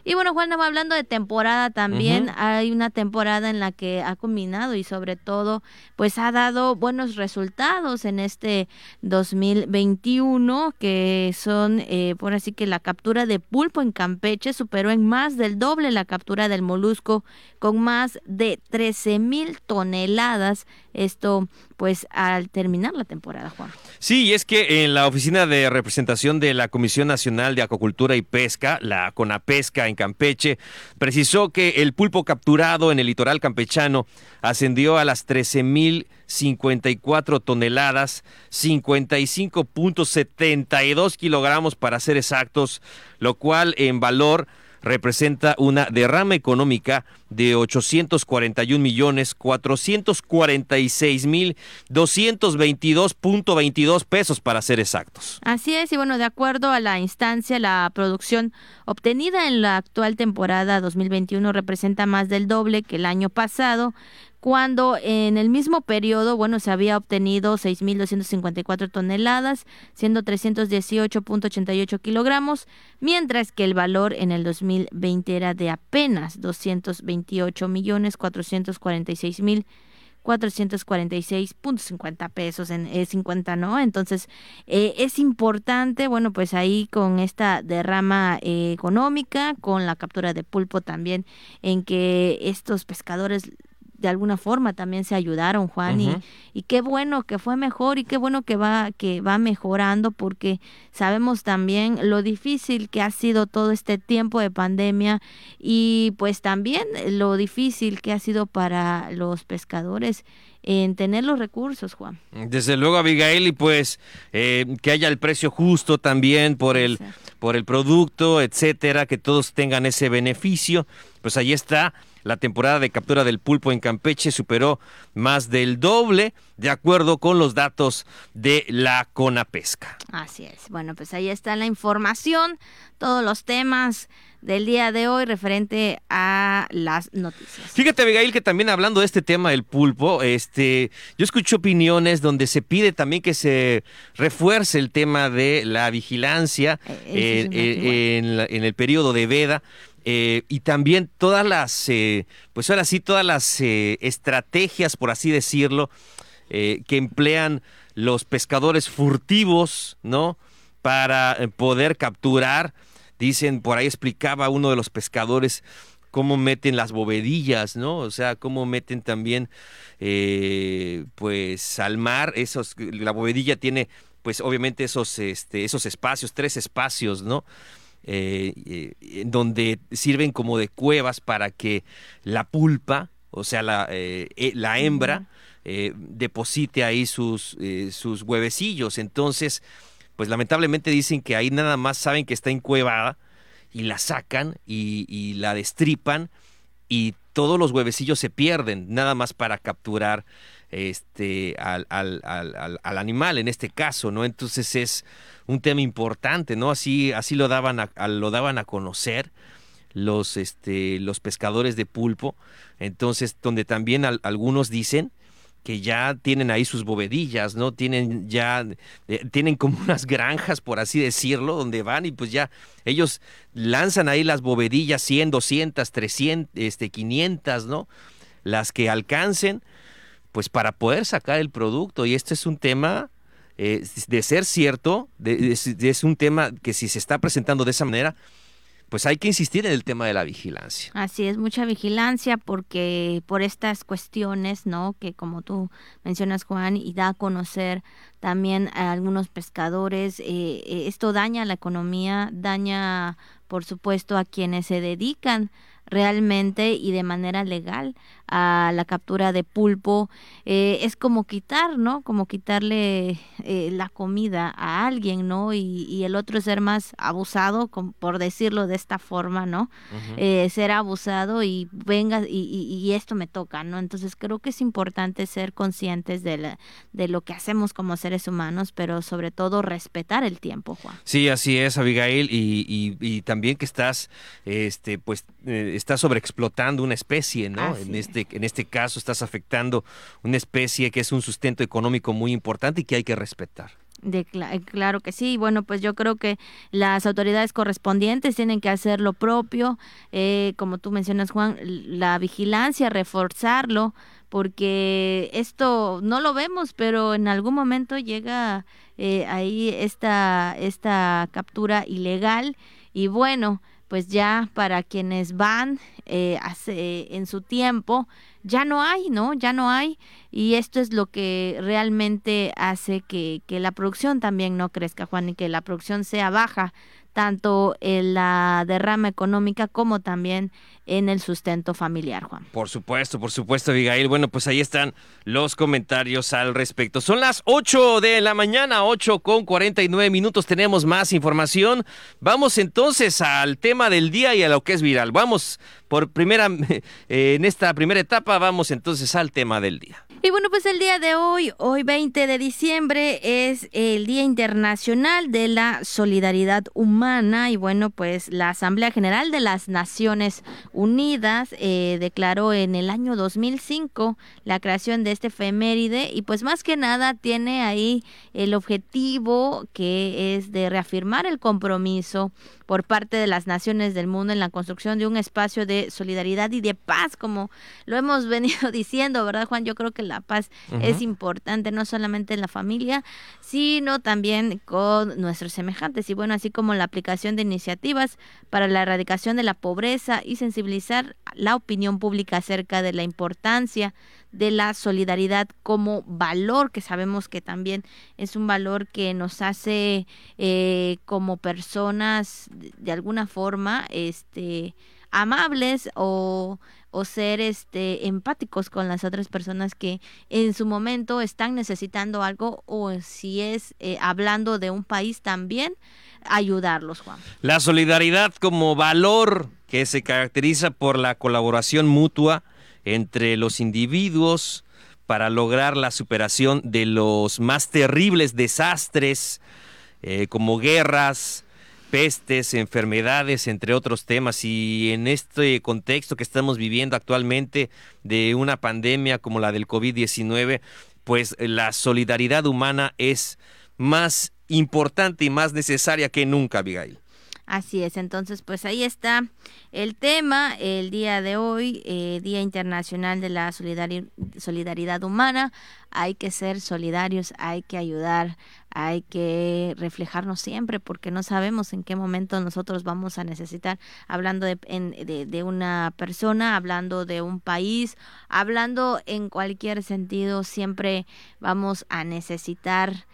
Y bueno, Juan, hablando de temporada también, hay una temporada en la que ha combinado y sobre todo, pues ha dado buenos resultados en este 2021, que son, eh, por así que la captura de pulpo en Campeche superó en más del doble la captura del molusco con más de 13 mil toneladas. Esto, pues, al terminar la temporada, Juan. Sí, y es que en la oficina de representación de la Comisión Nacional de Acuacultura y Pesca, la CONAPESCA en Campeche, precisó que el pulpo capturado en el litoral campechano ascendió a las 13.054 toneladas, 55.72 kilogramos para ser exactos, lo cual en valor representa una derrama económica de 841 millones 446 mil 222.22 pesos para ser exactos. Así es, y bueno, de acuerdo a la instancia, la producción obtenida en la actual temporada 2021 representa más del doble que el año pasado, cuando en el mismo periodo, bueno, se había obtenido 6.254 toneladas, siendo 318.88 kilogramos, mientras que el valor en el 2020 era de apenas 228 millones 446 mil 446.50 pesos en eh, 50, ¿no? Entonces, eh, es importante, bueno, pues ahí con esta derrama eh, económica, con la captura de pulpo también, en que estos pescadores de alguna forma también se ayudaron, Juan, y, y qué bueno que fue mejor y qué bueno que va, que va mejorando, porque sabemos también lo difícil que ha sido todo este tiempo de pandemia y pues también lo difícil que ha sido para los pescadores en tener los recursos, Juan. Desde luego, Abigail, y pues eh, que haya el precio justo también por el, Exacto. por el producto, etcétera, que todos tengan ese beneficio. Pues ahí está. La temporada de captura del pulpo en Campeche superó más del doble, de acuerdo con los datos de la Conapesca. Así es. Bueno, pues ahí está la información, todos los temas del día de hoy referente a las noticias. Fíjate, Abigail, que también hablando de este tema del pulpo, este, yo escucho opiniones donde se pide también que se refuerce el tema de la vigilancia Eh, eh, eh, motivo. en, la- en el periodo de veda. Eh, y también todas las, eh, pues ahora sí, todas las eh, estrategias, por así decirlo, eh, que emplean los pescadores furtivos, ¿no? Para poder capturar. Dicen, por ahí explicaba uno de los pescadores cómo meten las bovedillas, ¿no? O sea, cómo meten también, pues, al mar, esos, la bovedilla tiene, pues, obviamente esos, este, esos espacios, tres espacios, ¿no? Eh, donde sirven como de cuevas para que la pulpa, o sea, la, la hembra, eh, deposite ahí sus, eh, sus huevecillos. Entonces, pues lamentablemente dicen que ahí nada más saben que está encuevada y la sacan y, la destripan y todos los huevecillos se pierden, nada más para capturar este al, al, al, al, animal en este caso, ¿no? Entonces es un tema importante, ¿no? Así, así lo daban a, lo daban a conocer los, este, los pescadores de pulpo. Entonces, donde también algunos dicen que ya tienen ahí sus bovedillas, ¿no? Tienen ya, eh, tienen como unas granjas, por así decirlo, donde van y pues ya ellos lanzan ahí las bovedillas 100, 200, 300, este, 500, ¿no? Las que alcancen, pues para poder sacar el producto. Y este es un tema, eh, de ser cierto, es un tema que si se está presentando de esa manera, pues hay que insistir en el tema de la vigilancia. Así es, mucha vigilancia porque por estas cuestiones, ¿no? Que como tú mencionas, Juan, y da a conocer también a algunos pescadores, eh, eh, esto daña la economía, daña, por supuesto, a quienes se dedican realmente y de manera legal a la captura de pulpo eh, es como quitar no como quitarle eh, la comida a alguien no y, el otro ser más abusado por decirlo de esta forma no eh, ser abusado y venga y, esto me toca no entonces creo que es importante ser conscientes de la, de lo que hacemos como seres humanos pero sobre todo respetar el tiempo Juan. Sí así es Abigail y, también que estás este pues estás sobreexplotando una especie, ¿no? en este, en este caso estás afectando una especie que es un sustento económico muy importante y que hay que respetar. De, eh, claro que sí. Bueno, pues yo creo que las autoridades correspondientes tienen que hacer lo propio, eh, como tú mencionas, Juan, la vigilancia, reforzarlo, porque esto no lo vemos, pero en algún momento llega eh, ahí esta, esta captura ilegal y bueno, pues ya para quienes van eh, hace, en su tiempo, ya no hay, ¿no? Ya no hay. Y esto es lo que realmente hace que, que la producción también no crezca, Juan, y que la producción sea baja tanto en la derrama económica como también en el sustento familiar, Juan. Por supuesto, por supuesto, Abigail. Bueno, pues ahí están los comentarios al respecto. Son las 8 de la mañana, 8 con 49 minutos. Tenemos más información. Vamos entonces al tema del día y a lo que es viral. Vamos por primera, en esta primera etapa, vamos entonces al tema del día. Y bueno, pues el día de hoy, hoy 20 de diciembre, es el Día Internacional de la Solidaridad Humana y bueno, pues la Asamblea General de las Naciones Unidas eh, declaró en el año 2005 la creación de este efeméride y pues más que nada tiene ahí el objetivo que es de reafirmar el compromiso por parte de las naciones del mundo en la construcción de un espacio de solidaridad y de paz, como lo hemos venido diciendo, ¿verdad, Juan? Yo creo que la paz es importante, no solamente en la familia, sino también con nuestros semejantes. Y bueno, así como la aplicación de iniciativas para la erradicación de la pobreza y sensibilizar la opinión pública acerca de la importancia de la solidaridad como valor, que sabemos que también es un valor que nos hace eh, como personas de, alguna forma este amables o, o ser este empáticos con las otras personas que en su momento están necesitando algo o si es eh, hablando de un país también ayudarlos Juan. La solidaridad como valor que se caracteriza por la colaboración mutua entre los individuos para lograr la superación de los más terribles desastres eh, como guerras, pestes, enfermedades, entre otros temas. Y en este contexto que estamos viviendo actualmente de una pandemia como la del COVID-19, pues la solidaridad humana es más importante y más necesaria que nunca, Abigail. Así es, entonces pues ahí está el tema, el día de hoy, eh, Día Internacional de la Solidaridad Humana, hay que ser solidarios, hay que ayudar, hay que reflejarnos siempre porque no sabemos en qué momento nosotros vamos a necesitar, hablando de, de, de una persona, hablando de un país, hablando en cualquier sentido, siempre vamos a necesitar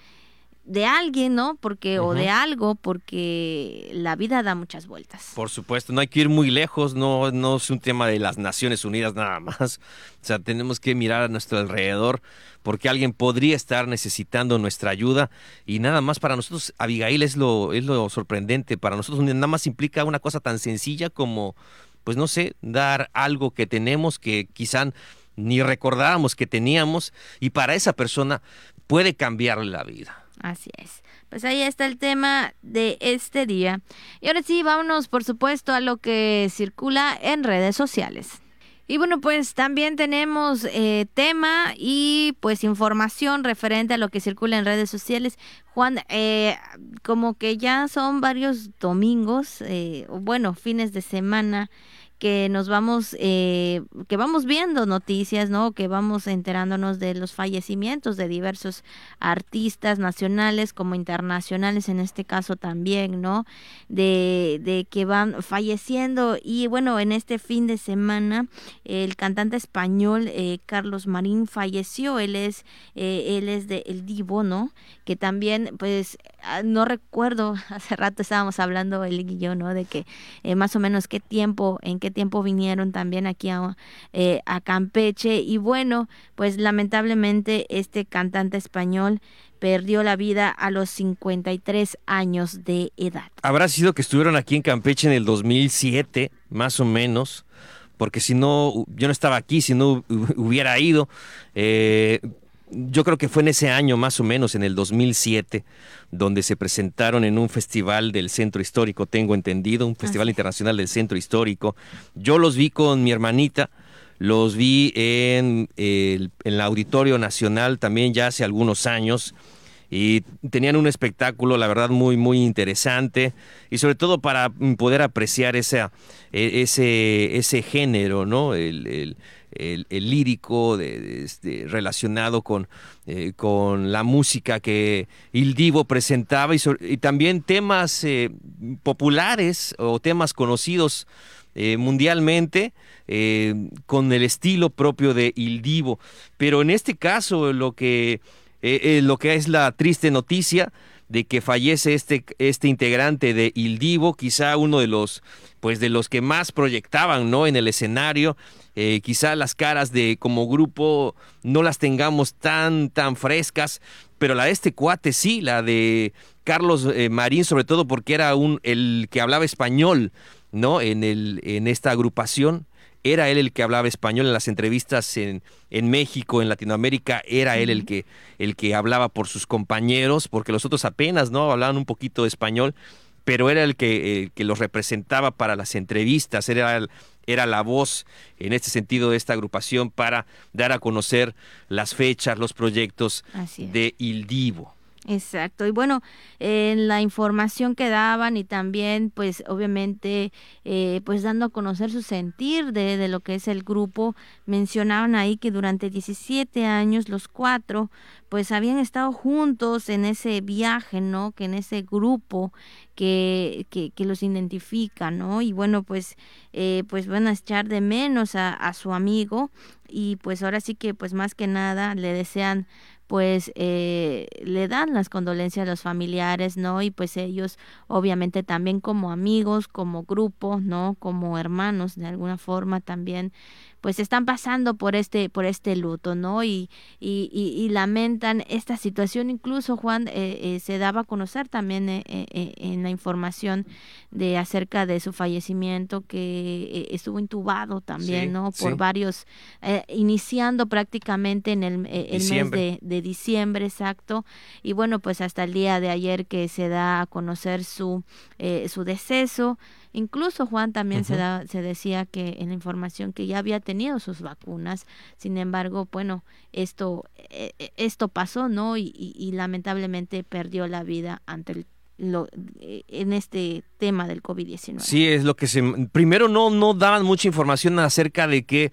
de alguien, ¿no? Porque o de algo, porque la vida da muchas vueltas. Por supuesto, no hay que ir muy lejos, no no es un tema de las Naciones Unidas nada más. O sea, tenemos que mirar a nuestro alrededor porque alguien podría estar necesitando nuestra ayuda y nada más para nosotros Abigail es lo es lo sorprendente, para nosotros nada más implica una cosa tan sencilla como pues no sé, dar algo que tenemos que quizá ni recordábamos que teníamos y para esa persona puede cambiarle la vida. Así es. Pues ahí está el tema de este día. Y ahora sí, vámonos por supuesto a lo que circula en redes sociales. Y bueno, pues también tenemos eh, tema y pues información referente a lo que circula en redes sociales. Juan, eh, como que ya son varios domingos, eh, bueno, fines de semana que nos vamos, eh, que vamos viendo noticias, ¿no? Que vamos enterándonos de los fallecimientos de diversos artistas nacionales como internacionales, en este caso también, ¿no? De, de que van falleciendo y bueno, en este fin de semana el cantante español eh, Carlos Marín falleció, él es, eh, él es de El Divo, ¿no? Que también, pues, ah, no recuerdo, hace rato estábamos hablando él y yo, ¿no? De que más o menos qué tiempo, en qué tiempo vinieron también aquí eh, a, Campeche y bueno, pues lamentablemente este cantante español perdió la vida a los 53 años de edad. Habrá sido que estuvieron aquí en Campeche en el 2007, más o menos, porque si no, yo no estaba aquí, si no hubiera ido. Eh, yo creo que fue en ese año más o menos, en el 2007, donde se presentaron en un festival del Centro Histórico, tengo entendido, un festival internacional del Centro Histórico. Yo los vi con mi hermanita, los vi en el, Auditorio Nacional también ya hace algunos años y tenían un espectáculo, la verdad, muy, muy interesante y sobre todo para poder apreciar esa, e, ese, ese género, ¿no? el, el, lírico de, este, relacionado con, eh, con la música que Il Divo presentaba y, también temas eh, populares o temas conocidos eh, mundialmente con el estilo propio de Il Divo. Pero en este caso lo que, lo que es la triste noticia de que fallece este, este integrante de Il Divo, quizá uno de los, pues de los que más proyectaban, ¿no? En el escenario, eh, quizá las caras de como grupo no las tengamos tan, tan frescas, pero la de este cuate sí, la de Carlos eh, Marín, sobre todo porque era un, el que hablaba español, ¿no? En, el, en esta agrupación era él el que hablaba español en las entrevistas en, en México, en Latinoamérica, era él el que, el que hablaba por sus compañeros, porque los otros apenas no hablaban un poquito de español, pero era el que, que los representaba para las entrevistas, era, era la voz en este sentido de esta agrupación para dar a conocer las fechas, los proyectos de Il Divo. Exacto. Y bueno, en la información que daban y también, pues, obviamente, eh, pues dando a conocer su sentir de, de, lo que es el grupo, mencionaban ahí que durante 17 años los cuatro, pues, habían estado juntos en ese viaje, ¿no? Que en ese grupo que, que, que los identifica, ¿no? Y bueno, pues, eh, pues van a echar de menos a, a su amigo y pues ahora sí que, pues, más que nada le desean pues eh, le dan las condolencias a los familiares, ¿no? Y pues ellos obviamente también como amigos, como grupo, ¿no? Como hermanos de alguna forma también pues están pasando por este por este luto no y, y, y, lamentan esta situación. Incluso Juan eh, eh, se daba a conocer también eh, en la información de acerca de su fallecimiento que estuvo intubado también no por varios iniciando prácticamente en el, el mes de, de diciembre exacto. Y bueno pues hasta el día de ayer que se da a conocer su su deceso Incluso Juan también se, da, se decía que en la información que ya había tenido sus vacunas, sin embargo, bueno, esto, eh, eh, esto pasó, ¿no? Y, y, lamentablemente perdió la vida ante el eh, en este tema del COVID-19. Sí, es lo que se primero no no daban mucha información acerca de qué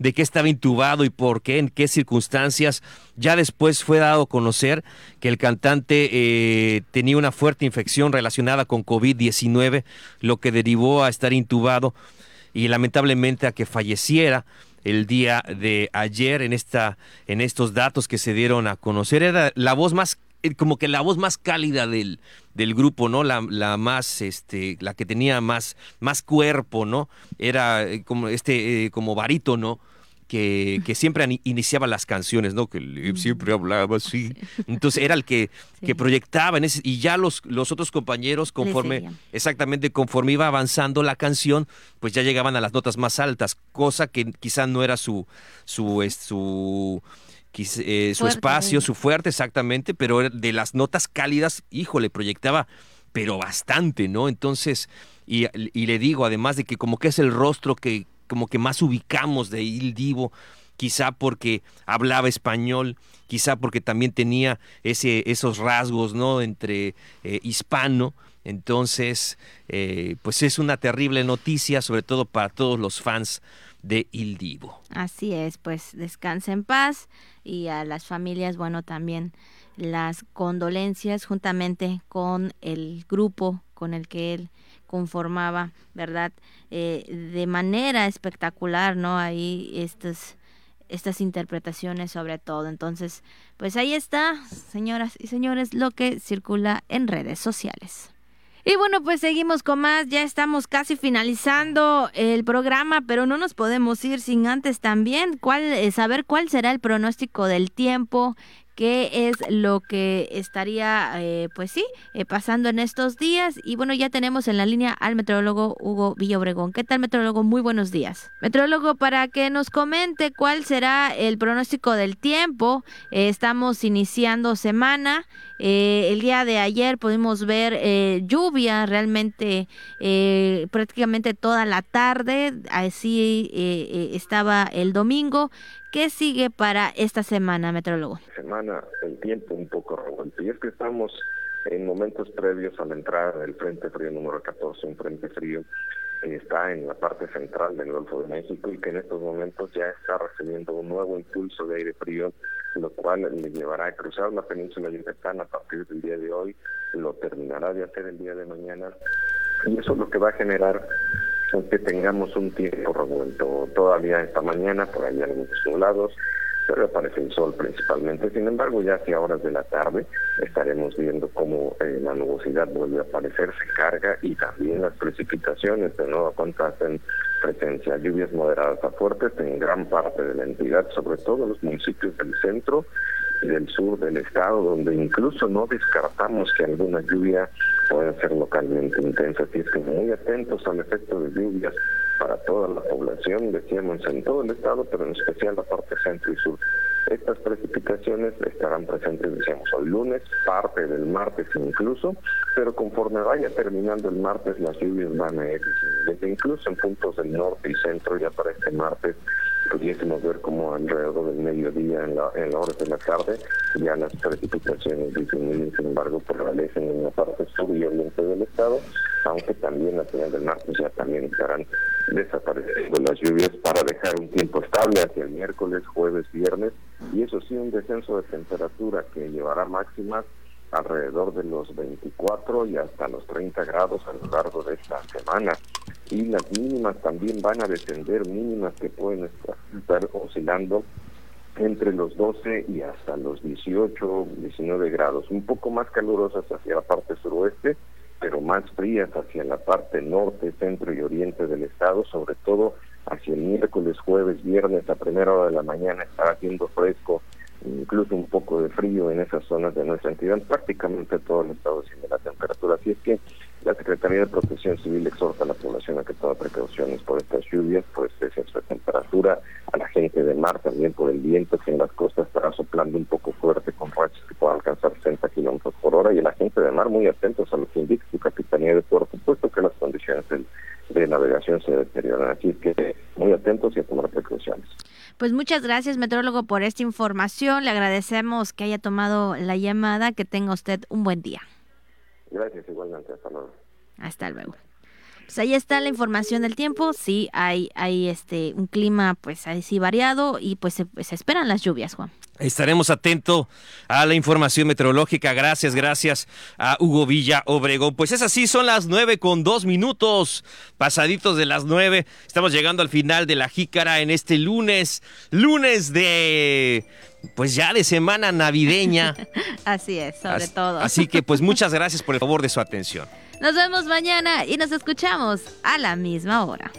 de qué estaba intubado y por qué, en qué circunstancias. Ya después fue dado a conocer que el cantante eh, tenía una fuerte infección relacionada con COVID-19, lo que derivó a estar intubado y lamentablemente a que falleciera el día de ayer en esta en estos datos que se dieron a conocer era la voz más como que la voz más cálida del, del grupo, ¿no? La, la, más, este, la que tenía más, más cuerpo, ¿no? Era eh, como este, eh, como barítono, que, que, siempre iniciaba las canciones, ¿no? Que siempre hablaba así. Entonces era el que, que proyectaba en ese, y ya los, los otros compañeros, conforme, exactamente conforme iba avanzando la canción, pues ya llegaban a las notas más altas, cosa que quizá no era su, su, su eh, su espacio, su fuerte exactamente, pero de las notas cálidas, híjole, proyectaba, pero bastante, ¿no? Entonces, y, le digo, además de que como que es el rostro que como que más ubicamos de Il Divo, quizá porque hablaba español, quizá porque también tenía ese, esos rasgos, ¿no? Entre eh, hispano. Entonces, eh, pues es una terrible noticia, sobre todo para todos los fans de Il Divo. Así es, pues descanse en paz y a las familias, bueno, también las condolencias juntamente con el grupo con el que él conformaba, ¿verdad? Eh, de manera espectacular, ¿no? Ahí estas, estas interpretaciones sobre todo. Entonces, pues ahí está, señoras y señores, lo que circula en redes sociales. Y bueno, pues seguimos con más, ya estamos casi finalizando el programa, pero no nos podemos ir sin antes también cuál, eh, saber cuál será el pronóstico del tiempo qué es lo que estaría, eh, pues sí, eh, pasando en estos días. Y bueno, ya tenemos en la línea al meteorólogo Hugo Villobregón. ¿Qué tal, meteorólogo? Muy buenos días. Meteorólogo, para que nos comente cuál será el pronóstico del tiempo. Eh, estamos iniciando semana. el día de ayer pudimos ver lluvia realmente prácticamente toda la tarde. Así estaba el domingo. ¿Qué sigue para esta semana, metrólogo? Semana, el tiempo un poco revuelto. Y es que estamos en momentos previos a la entrada del Frente Frío número 14, un Frente Frío que está en la parte central del Golfo de México y que en estos momentos ya está recibiendo un nuevo impulso de aire frío, lo cual le llevará a cruzar la península yucatán a partir del día de hoy, lo terminará de hacer el día de mañana y eso es lo que va a generar que tengamos un tiempo revuelto. Todavía esta mañana, por ahí algunos nublados, pero aparece el sol principalmente. Sin embargo, ya hacia horas de la tarde estaremos viendo cómo eh, la nubosidad vuelve a aparecer, se carga y también las precipitaciones de nuevo cuenta hacen presencia. Lluvias moderadas a fuertes en gran parte de la entidad, sobre todo los municipios del centro y del sur del estado, donde incluso no descartamos que alguna lluvia pueda ser localmente intensa. Así es que muy atentos al efecto de lluvias para toda la población, decíamos en todo el estado, pero en especial la parte centro y sur. Estas precipitaciones estarán presentes, decíamos, el lunes, parte del martes incluso, pero conforme vaya terminando el martes, las lluvias van a ir incluso en puntos del norte y centro, ya para este martes pudiésemos ver como alrededor del mediodía en la, en la hora de la tarde ya las precipitaciones disminuyen, sin embargo prevalecen en la parte sur y oriente del estado, aunque también a final del martes ya también estarán desapareciendo las lluvias para dejar un tiempo estable hacia el miércoles, jueves, viernes y eso sí un descenso de temperatura que llevará máximas alrededor de los 24 y hasta los 30 grados a lo largo de esta semana. Y las mínimas también van a descender, mínimas que pueden estar oscilando entre los 12 y hasta los 18, 19 grados, un poco más calurosas hacia la parte suroeste, pero más frías hacia la parte norte, centro y oriente del estado, sobre todo hacia el miércoles, jueves, viernes, a primera hora de la mañana estará haciendo fresco incluso un poco de frío en esas zonas de nuestra entidad, prácticamente todo el estado de la temperatura. Así es que la Secretaría de Protección Civil exhorta a la población a que tome precauciones por estas lluvias, por este exceso de temperatura, a la gente de mar también por el viento que en las costas estará soplando un poco fuerte con rachas que puedan alcanzar 60 kilómetros por hora y la gente de mar muy atentos a lo que indica su Capitanía de Puerto, puesto que las condiciones de navegación se deterioran. Así que muy atentos y a tomar precauciones. Pues muchas gracias, metrólogo, por esta información. Le agradecemos que haya tomado la llamada. Que tenga usted un buen día. Gracias, igualmente. Hasta luego. Hasta luego. Pues ahí está la información del tiempo. Sí, hay, hay este un clima pues así variado y pues se, se esperan las lluvias, Juan. Estaremos atentos a la información meteorológica. Gracias, gracias a Hugo Villa Obregón. Pues es así, son las nueve con dos minutos, pasaditos de las nueve. Estamos llegando al final de la jícara en este lunes, lunes de, pues ya de semana navideña. así es, sobre todo. Así que pues muchas gracias por el favor de su atención. Nos vemos mañana y nos escuchamos a la misma hora.